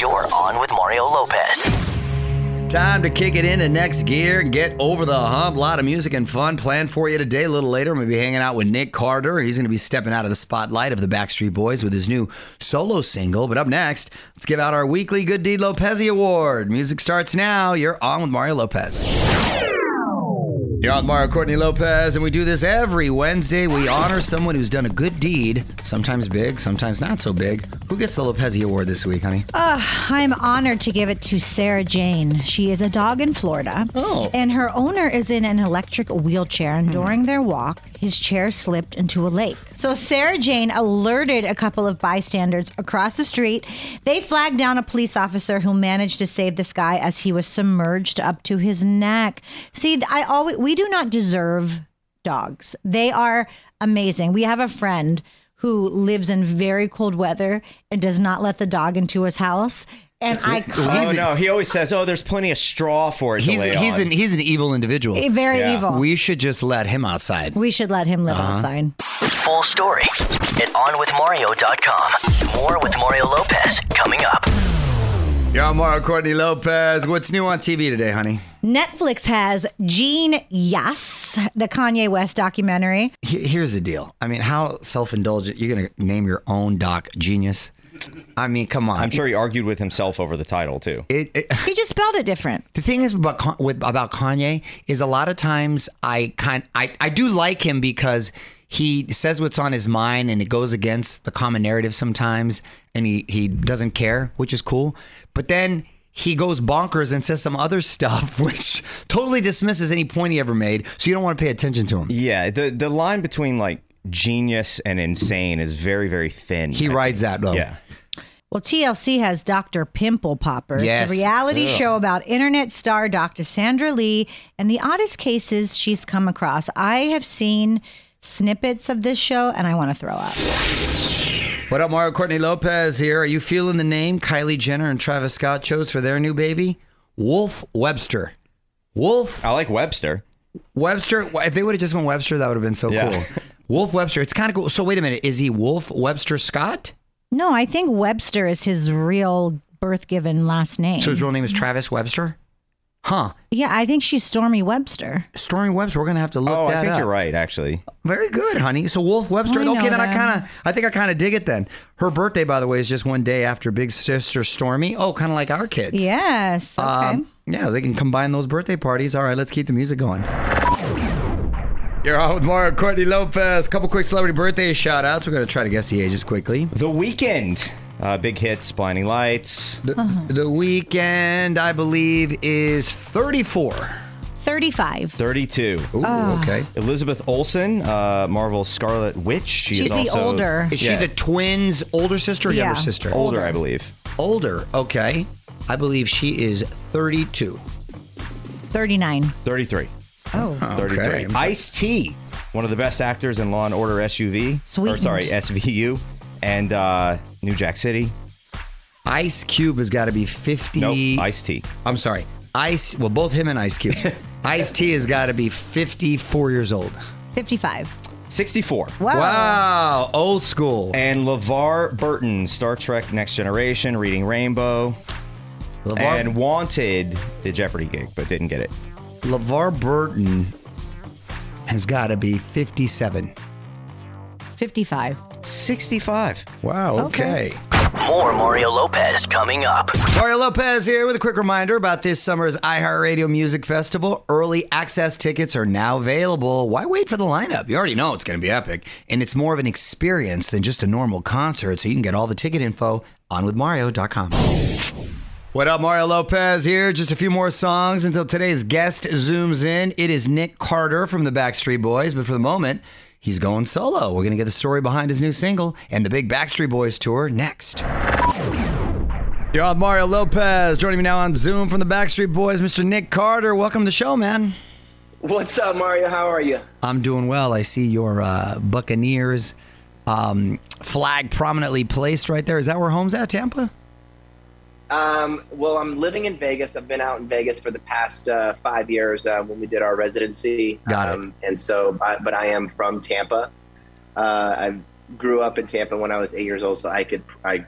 You're on with Mario Lopez. Time to kick it into next gear and get over the hump. A lot of music and fun planned for you today. A little later, I'm going to be hanging out with Nick Carter. He's going to be stepping out of the spotlight of the Backstreet Boys with his new solo single. But up next, let's give out our weekly Good Deed Lopez Award. Music starts now. You're on with Mario Lopez. You're on Mario Courtney Lopez, and we do this every Wednesday. We honor someone who's done a good deed, sometimes big, sometimes not so big. Who gets the Lopez Award this week, honey? Ah, I'm honored to give it to Sarah Jane. She is a dog in Florida. Oh. And her owner is in an electric wheelchair. And during their walk, his chair slipped into a lake. So Sarah Jane alerted a couple of bystanders across the street. They flagged down a police officer who managed to save this guy as he was submerged up to his neck. See, I always we do not deserve dogs. They are amazing. We have a friend who lives in very cold weather and does not let the dog into his house. And I Oh, oh no, he always says, "Oh, there's plenty of straw for it to He's lay he's on." an he's an evil individual. very Yeah. evil. We, We should just let him outside. We should let him live uh-huh. outside. Full story at onwithmario.com. More with Mario Lopez coming up. You're on Mario Courtney Lopez. What's new on TV today, honey? Netflix has jeen-yuhs, the Kanye West documentary. He- Here's the deal. I mean, how self-indulgent you're gonna name your own doc genius? I mean, come on. I'm sure he argued with himself over the title too. It, it, He just spelled it different. the thing is about with about Kanye is a lot of times I kind I I do like him because he says what's on his mind and it goes against the common narrative sometimes and he he doesn't care, which is cool. But then he goes bonkers and says some other stuff which totally dismisses any point he ever made. So you don't want to pay attention to him. Yeah, the the line between like genius and insane is very very thin. He I rides think. that though. Yeah. Well, TLC has Dr. Pimple Popper. Yes. It's a reality show about internet star Dr. Sandra Lee and the oddest cases she's come across. I have seen snippets of this show and I want to throw up. What up, Mario Courtney Lopez here. Are you feeling the name Kylie Jenner and Travis Scott chose for their new baby? Wolf Webster. Wolf I like Webster. Webster. If they would have just went Webster, that would have been so Yeah. cool. Wolf Webster. It's kind of cool. So wait a minute. Is he Wolf Webster Scott? No, I think Webster is his real birth given last name. So his real name is Travis Webster? Huh. yeah, I think she's Stormy Webster. Stormy Webster. We're gonna have to look Oh, that I think up. you're right actually. Very good, honey. So Wolf Webster. I okay, then I kind of, I think I kind of dig it. Then her birthday, by the way, is just one day after Big Sister Stormy. Oh, kind of like our kids. Yes. Okay. Um, yeah, they can combine those birthday parties. All right, let's keep the music going. You're on with Mario Courtney Lopez. Couple quick celebrity birthday shout outs. We're going to try to guess the ages quickly. The Weeknd. Uh, big hits, Blinding Lights. The, the Weeknd, I believe, is 34. 35. 32. Ooh, okay. Elizabeth Olsen, uh, Marvel's Scarlet Witch. She She's is the also, older. Is Yeah. she the twins' older sister or Yeah. younger sister? older, older. I believe. Older, okay. I believe she is 32. 39. 33. Oh. 33. Okay. Ice T, one of the best actors in Law and Order SUV. Or sorry, SVU. And uh, New Jack City. Ice Cube has got to be 50. Nope, Ice T. I'm sorry. Ice, well, both him and Ice Cube. Ice T has got to be 54 years old. 55. 64. Wow. Wow, old school. And LeVar Burton, Star Trek Next Generation, Reading Rainbow. LeVar, And Wanted, the Jeopardy gig, but didn't get it. LeVar Burton has got to be 57. 55. 65. Wow, Okay. More Mario Lopez coming up. Mario Lopez here with a quick reminder about this summer's iHeartRadio Music Festival. Early access tickets are now available. Why wait for the lineup? You already know it's going to be epic. And it's more of an experience than just a normal concert, so you can get all the ticket info on withmario.com. What up, Mario Lopez here. Just a few more songs until today's guest zooms in. It is Nick Carter from the Backstreet Boys, but for the moment, he's going solo. We're going to get the story behind his new single and the big Backstreet Boys tour next. You're on Mario Lopez. Joining me now on Zoom from the Backstreet Boys, Mr. Nick Carter. Welcome to the show, man. What's up, Mario? How are you? I'm doing well. I see your uh, Buccaneers um, flag prominently placed right there. Is that where home's at, Tampa? Um, well, I'm living in Vegas. I've been out in Vegas for the past uh, five years uh, when we did our residency. Got it. um, And so, I, but I am from Tampa. Uh, I grew up in Tampa when I was eight years old, so I could I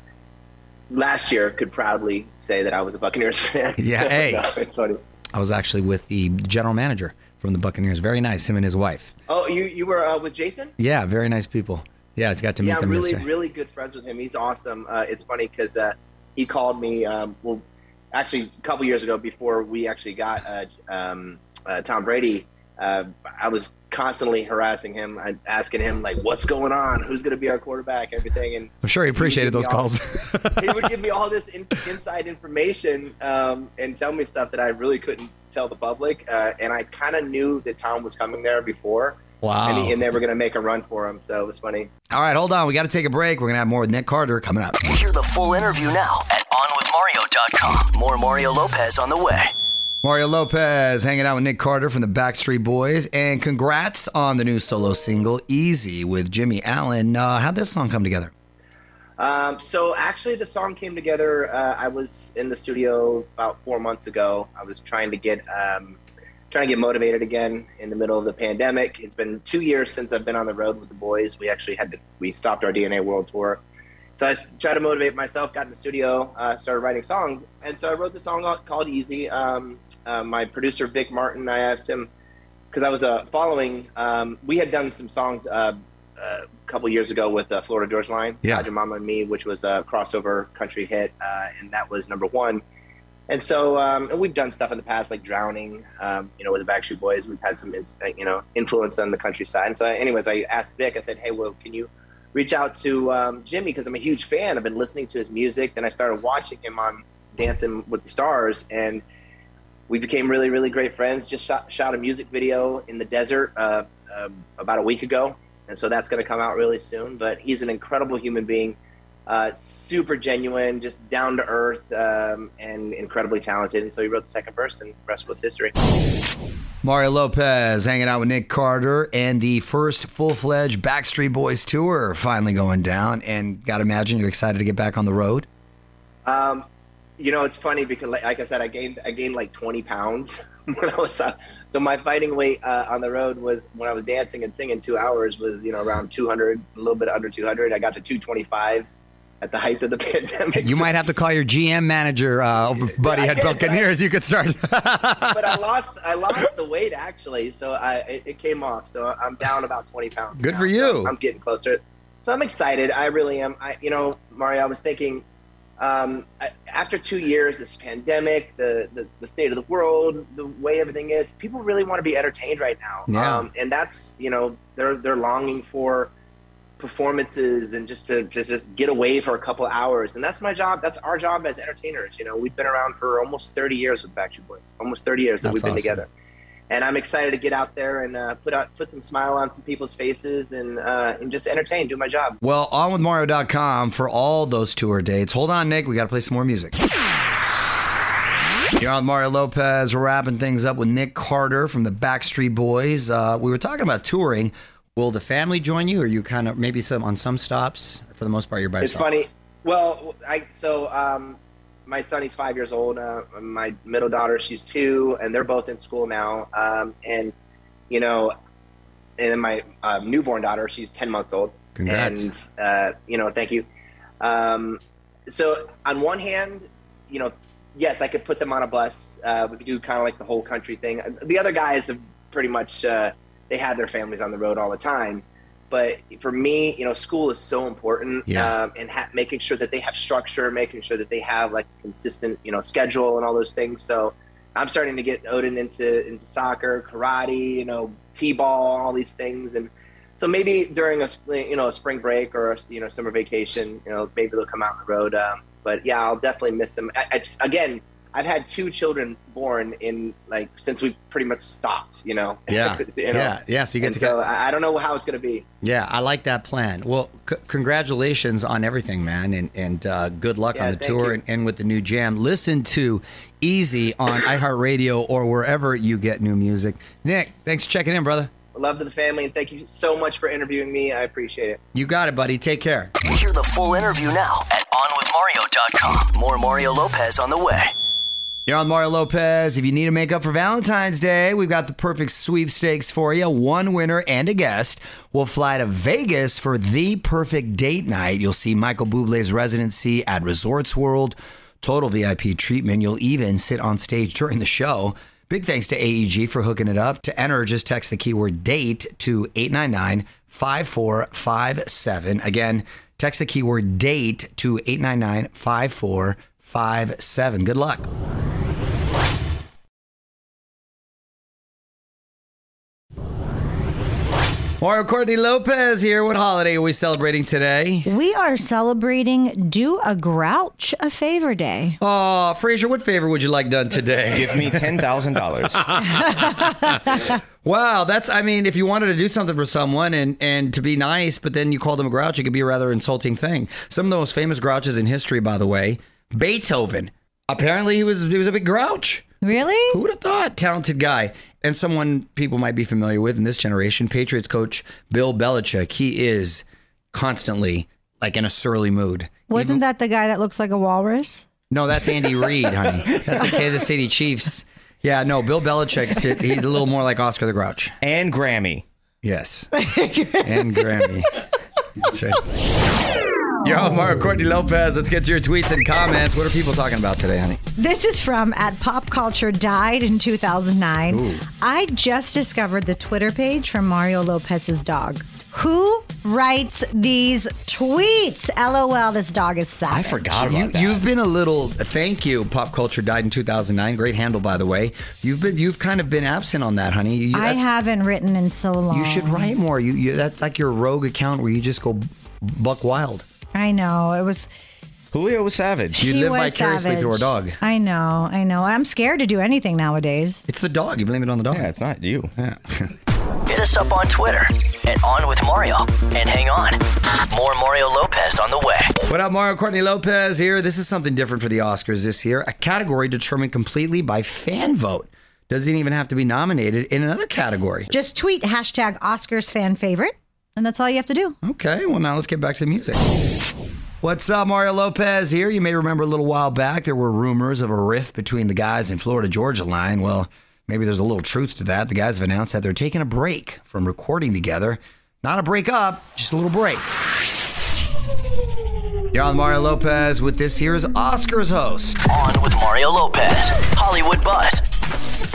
last year could proudly say that I was a Buccaneers fan. Yeah, hey. So it's funny. I was actually with the general manager from the Buccaneers. Very nice, him and his wife. Oh, you you were uh, with Jason? Yeah, very nice people. Yeah, it's got to meet yeah, them I'm really really good friends with him. He's awesome. Uh, it's funny because uh, he called me. Um, well, actually, a couple years ago, before we actually got uh, um, uh, Tom Brady, uh, I was constantly harassing him, uh, asking him like, "What's going on? Who's going to be our quarterback? Everything." And I'm sure he appreciated me those all- calls. he would give me all this in, inside information um, and tell me stuff that I really couldn't tell the public. Uh, and I kind of knew that Tom was coming there before, wow. and, he, and they were going to make a run for him. So it was funny. All right, hold on. We got to take a break. We're going to have more with Nick Carter coming up. Hear the full interview now at OnWithMario.com. More Mario Lopez on the way. Mario Lopez hanging out with Nick Carter from the Backstreet Boys. And congrats on the new solo single, Easy, with Jimmie Allen. Uh, how'd this song come together? Um, so actually, the song came together. Uh, I was in the studio about four months ago. I was trying to get um, trying to get motivated again in the middle of the pandemic. It's been two years since I've been on the road with the boys. We actually had to we stopped our DNA World Tour. So I tried to motivate myself. Got in the studio, uh, started writing songs, and so I wrote the song called "Easy." Um, uh, my producer Vic Martin, I asked him because I was uh, following. Um, we had done some songs uh, uh, a couple years ago with uh, Florida Georgia Line, Yeah. Mama and Me," which was a crossover country hit, uh, and that was number one. And so, um, and we've done stuff in the past, like "Drowning," um, you know, with the Backstreet Boys. We've had some, you know, influence on the countryside. And so, anyways, I asked Vic. I said, "Hey, well, can you reach out to um, Jimmie because I'm a huge fan. I've been listening to his music. Then I started watching him on Dancing with the Stars, and we became really, really great friends. Just shot, shot a music video in the desert uh, uh, about a week ago, and so that's going to come out really soon. But he's an incredible human being, uh, super genuine, just down to earth, um, and incredibly talented. And so he wrote the second verse, and the rest was history. Mario Lopez hanging out with Nick Carter and the first full fledged Backstreet Boys tour finally going down. And got to imagine you're excited to get back on the road. Um, you know, it's funny because, like, like I said, I gained I gained like 20 pounds when I was uh, so my fighting weight uh, on the road was when I was dancing and singing two hours was you know around 200, a little bit under 200. I got to 225 at the height of the pandemic. You might have to call your GM manager, uh, buddy at Buccaneers. You could start. but I lost I lost the weight actually, so I it, it came off. So I'm down about 20 pounds. Good now, for so you. I'm getting closer. So I'm excited. I really am. I you know, Mario, I was thinking um, I- after two years, this pandemic, the, the the state of the world, the way everything is, people really want to be entertained right now. Yeah. Um, and that's you know they're they're longing for performances and just to just, just get away for a couple hours. And that's my job. That's our job as entertainers. You know, we've been around for almost 30 years with Backstreet Boys. Almost 30 years that That's we've been awesome. together. And I'm excited to get out there and uh, put out put some smile on some people's faces and uh, and just entertain, do my job. well, on with Mario.com for all those tour dates. Hold on, Nick. We got to play some more music. You're on with Mario Lopez. We're wrapping things up with Nick Carter from the Backstreet Boys. Uh, we were talking about touring. Will the family join you, or you kind of maybe some on some stops? For the most part, you're by yourself. It's yourself. funny. Well, I so um, my son he's five years old. Uh, my middle daughter she's two, and they're both in school now. Um, and you know, and then my uh, newborn daughter she's ten months old. Congrats. And uh, you know, thank you. Um, so on one hand, you know, yes, I could put them on a bus. Uh, we could do kind of like the whole country thing. The other guys have pretty much uh, they have their families on the road all the time. But for me, you know, school is so important, Yeah. um, and ha- making sure that they have structure, making sure that they have like consistent, you know, schedule and all those things. So I'm starting to get Odin into into soccer, karate, you know, t-ball, all these things, and so maybe during a spring, you know a spring break or a, you know summer vacation, you know maybe they'll come out on the road. Um, but yeah, I'll definitely miss them. I, it's again, I've had two children born in like since we pretty much stopped. You know. Yeah, you know? yeah, yeah. So you get And to so go. I I don't know how it's going to be. Yeah, I like that plan. Well, c- congratulations on everything, man, and and uh, good luck Yeah, on the tour and, and with the new jam. Listen to Easy on iHeartRadio or wherever you get new music. Nick, thanks for checking in, brother. Love to the family, and thank you so much for interviewing me. I appreciate it. You got it, buddy. Take care. We hear the full interview now at OnWithMario.com. More Mario Lopez on the way. You're on Mario Lopez. If you need to make up for Valentine's Day, we've got the perfect sweepstakes for you. One winner and a guest will fly to Vegas for the perfect date night. You'll see Michael Bublé's residency at Resorts World, total VIP treatment. You'll even sit on stage during the show. Big thanks to AEG for hooking it up. To enter, just text the keyword date to 899 5457. Again, text the keyword date to 899 5457. Good luck. Mario Courtney Lopez here. What holiday are we celebrating today? We are celebrating Do a Grouch a Favor Day. Oh, Frazier, what favor would you like done today? Give me ten thousand dollars. Wow, that's I mean, if you wanted to do something for someone and and to be nice, but then you call them a grouch, it could be a rather insulting thing. Some of the most famous grouches in history, by the way, Beethoven. Apparently he was he was a big grouch. Really? Who would have thought? Talented guy. And someone people might be familiar with in this generation, Patriots coach Bill Belichick. He is constantly like in a surly mood. Wasn't that the guy that looks like a walrus? No, that's Andy Reid, honey. That's the Kansas City Chiefs. Yeah, no, Bill Belichick's he's a little more like Oscar the Grouch. and Grammy. Yes. and Grammy. That's right. Yo, Mario Courtney Lopez. Let's get to your tweets and comments. What are people talking about today, honey? This is from at Pop Culture Died in 2009. I just discovered the Twitter page from Mario Lopez's dog. Who writes these tweets? LOL, this dog is sad. I forgot about You, that. you've been a little. Thank you. Pop culture died in 2009. Great handle, by the way. You've been. You've kind of been absent on that, honey. You, I that- haven't written in so long. you should write more. You, you that's like your rogue account where you just go buck wild. I know. It was. Julio was savage. You he live was vicariously through a savage. dog. I know. I know. I'm scared to do anything nowadays. It's the dog. You blame it on the dog. Yeah, it's not you. Hit us up on Twitter at On With Mario. And hang on, more Mario Lopez on the way. What up, Mario Courtney Lopez here. This is something different for the Oscars this year. A category determined completely by fan vote. Doesn't even have to be nominated in another category. Just tweet hashtag Oscars fan favorite, and that's all you have to do. Okay, well, now let's get back to the music. What's up, Mario Lopez here? You may remember a little while back there were rumors of a rift between the guys in Florida Georgia line. Well, maybe there's a little truth to that. The guys have announced that they're taking a break from recording together. Not a break up, just a little break. You're on Mario Lopez with this here's Oscars host. On with Mario Lopez. Hollywood Buzz.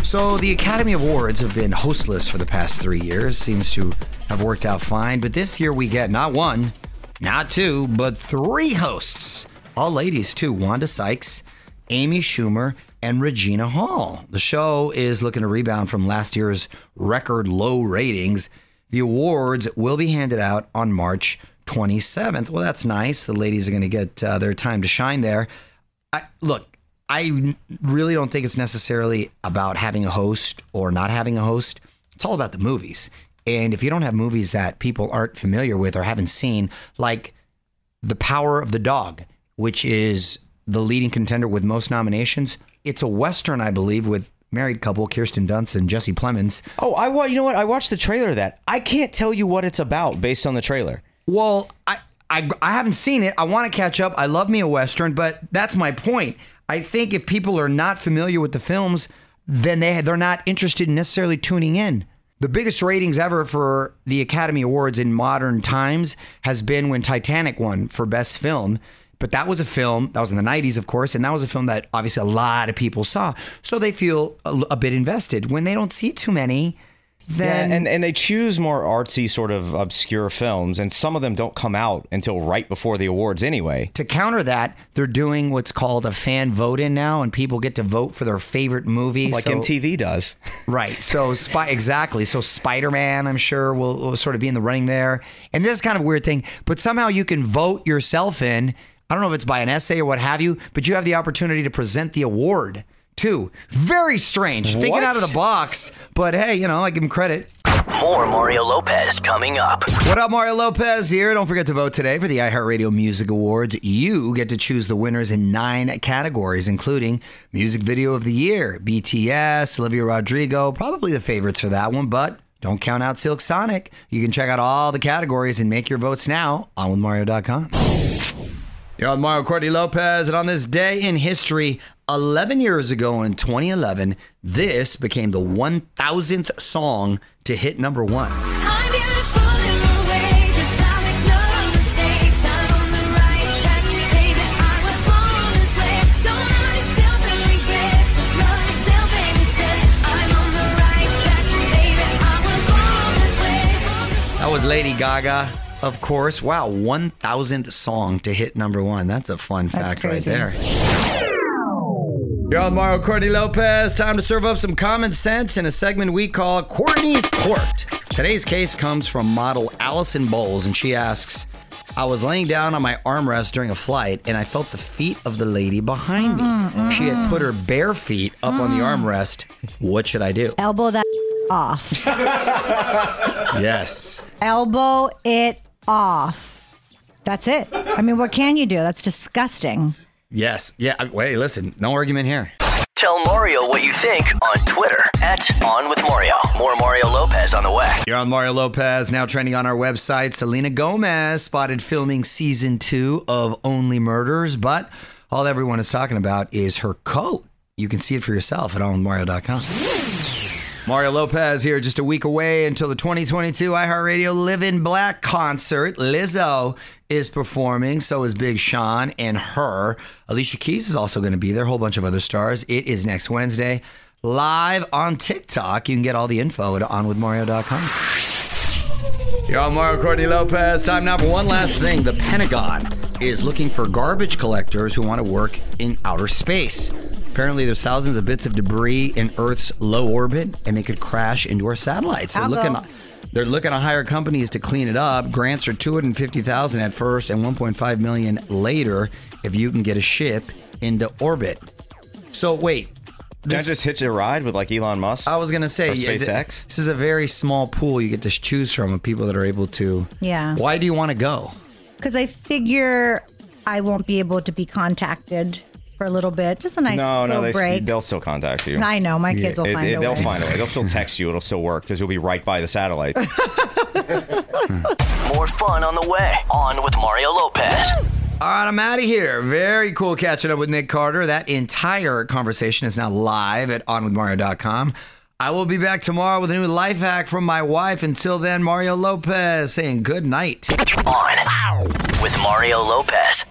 So the Academy Awards have been hostless for the past three years. Seems to have worked out fine. But this year we get not one, not two, but three hosts. All ladies too. Wanda Sykes, Amy Schumer, and Regina Hall. The show is looking to rebound from last year's record low ratings. The awards will be handed out on March 27th. Well, that's nice. The ladies are going to get uh, their time to shine there. I, look, I really don't think it's necessarily about having a host or not having a host. It's all about the movies. And if you don't have movies that people aren't familiar with or haven't seen, like The Power of the Dog, which is the leading contender with most nominations, it's a Western, I believe, with married couple Kirsten Dunst and Jesse Plemons. Oh, I wa- you know what? I watched the trailer of that. I can't tell you what it's about based on the trailer. Well, I, I I haven't seen it. I want to catch up. I love me a western, but that's my point. I think if people are not familiar with the films, then they they're not interested in necessarily tuning in. The biggest ratings ever for the Academy Awards in modern times has been when Titanic won for best film. But that was a film that was in the 90s, of course, and that was a film that obviously a lot of people saw. So they feel a, a bit invested. When they don't see too many, then Yeah, and, and they choose more artsy, sort of obscure films, and some of them don't come out until right before the awards anyway. to counter that, they're doing what's called a fan vote in now, and people get to vote for their favorite movie. Like so, MTV does. Right. So, spy, exactly. So, Spider Man, I'm sure, will, will sort of be in the running there. And this is kind of a weird thing, but somehow you can vote yourself in. I don't know if it's by an essay or what have you, but you have the opportunity to present the award too. Very strange. Thinking What? out of the box, but hey, you know, I give him credit. More Mario Lopez coming up. What up, Mario Lopez here. Don't forget to vote today for the iHeartRadio Music Awards. You get to choose the winners in nine categories, including Music Video of the Year, BTS, Olivia Rodrigo, probably the favorites for that one, but don't count out Silk Sonic. You can check out all the categories and make your votes now on withmario.com. You're on Mario Courtney Lopez, and on this day in history, 11 years ago in 2011, this became the 1,000th song to hit number one. I'm beautiful in the way, just I make no mistakes. I'm on the right track, baby. I was born this way. Don't hurt yourself and regret. Just love yourself and instead. I'm on the right track, baby. I was born this way. That was Lady Gaga, of course. Wow, 1,000th song to hit number one. That's a fun fact right there. You're on Mario Courtney Lopez. Time to serve up some common sense in a segment we call Courtney's Court. Today's case comes from model Allison Bowles, and she asks, I was laying down on my armrest during a flight and I felt the feet of the lady behind me. Mm, mm, she had mm. put her bare feet up on the armrest. What should I do? Elbow that off. Yes. Elbow it off. That's it. I mean, what can you do? That's disgusting. Yes. Yeah. Wait, listen. No argument here. Tell Mario what you think on Twitter at On With Mario. More Mario Lopez on the way. You're on Mario Lopez, now trending on our website. Selena Gomez spotted filming season two of Only Murders, but all everyone is talking about is her coat. You can see it for yourself at onmario.com. Mario Lopez here, just a week away until the 2022 iHeartRadio Living Black concert. Lizzo is performing, so is Big Sean and her. Alicia Keys is also going to be there, a whole bunch of other stars. It is next Wednesday, live on TikTok. You can get all the info at onwithmario.com. You're Mario Courtney Lopez. Time now for one last thing. The Pentagon is looking for garbage collectors who want to work in outer space. Apparently, there's thousands of bits of debris in Earth's low orbit, and they could crash into our satellites. They're I'll looking. go. They're looking to hire companies to clean it up. Grants are 250,000 at first and 1.5 million later if you can get a ship into orbit. So wait, Can I just hitch a ride with like Elon Musk? I was gonna say Or yeah, SpaceX? this is a very small pool you get to choose from of people that are able to. Yeah. Why do you want to go? Because I figure I won't be able to be contacted for a little bit. Just a nice no, little no, they, break. they'll still contact you. I know my kids will find it- a they'll way. find a way. They'll still text you. It'll still work because you'll be right by the satellite. More fun on the way. On with Mario Lopez. All right, I'm out of here. Very cool catching up with Nick Carter. That entire conversation is now live at onwithmario.com. I will be back tomorrow with a new life hack from my wife. Until then, Mario Lopez saying good night. On with Mario Lopez.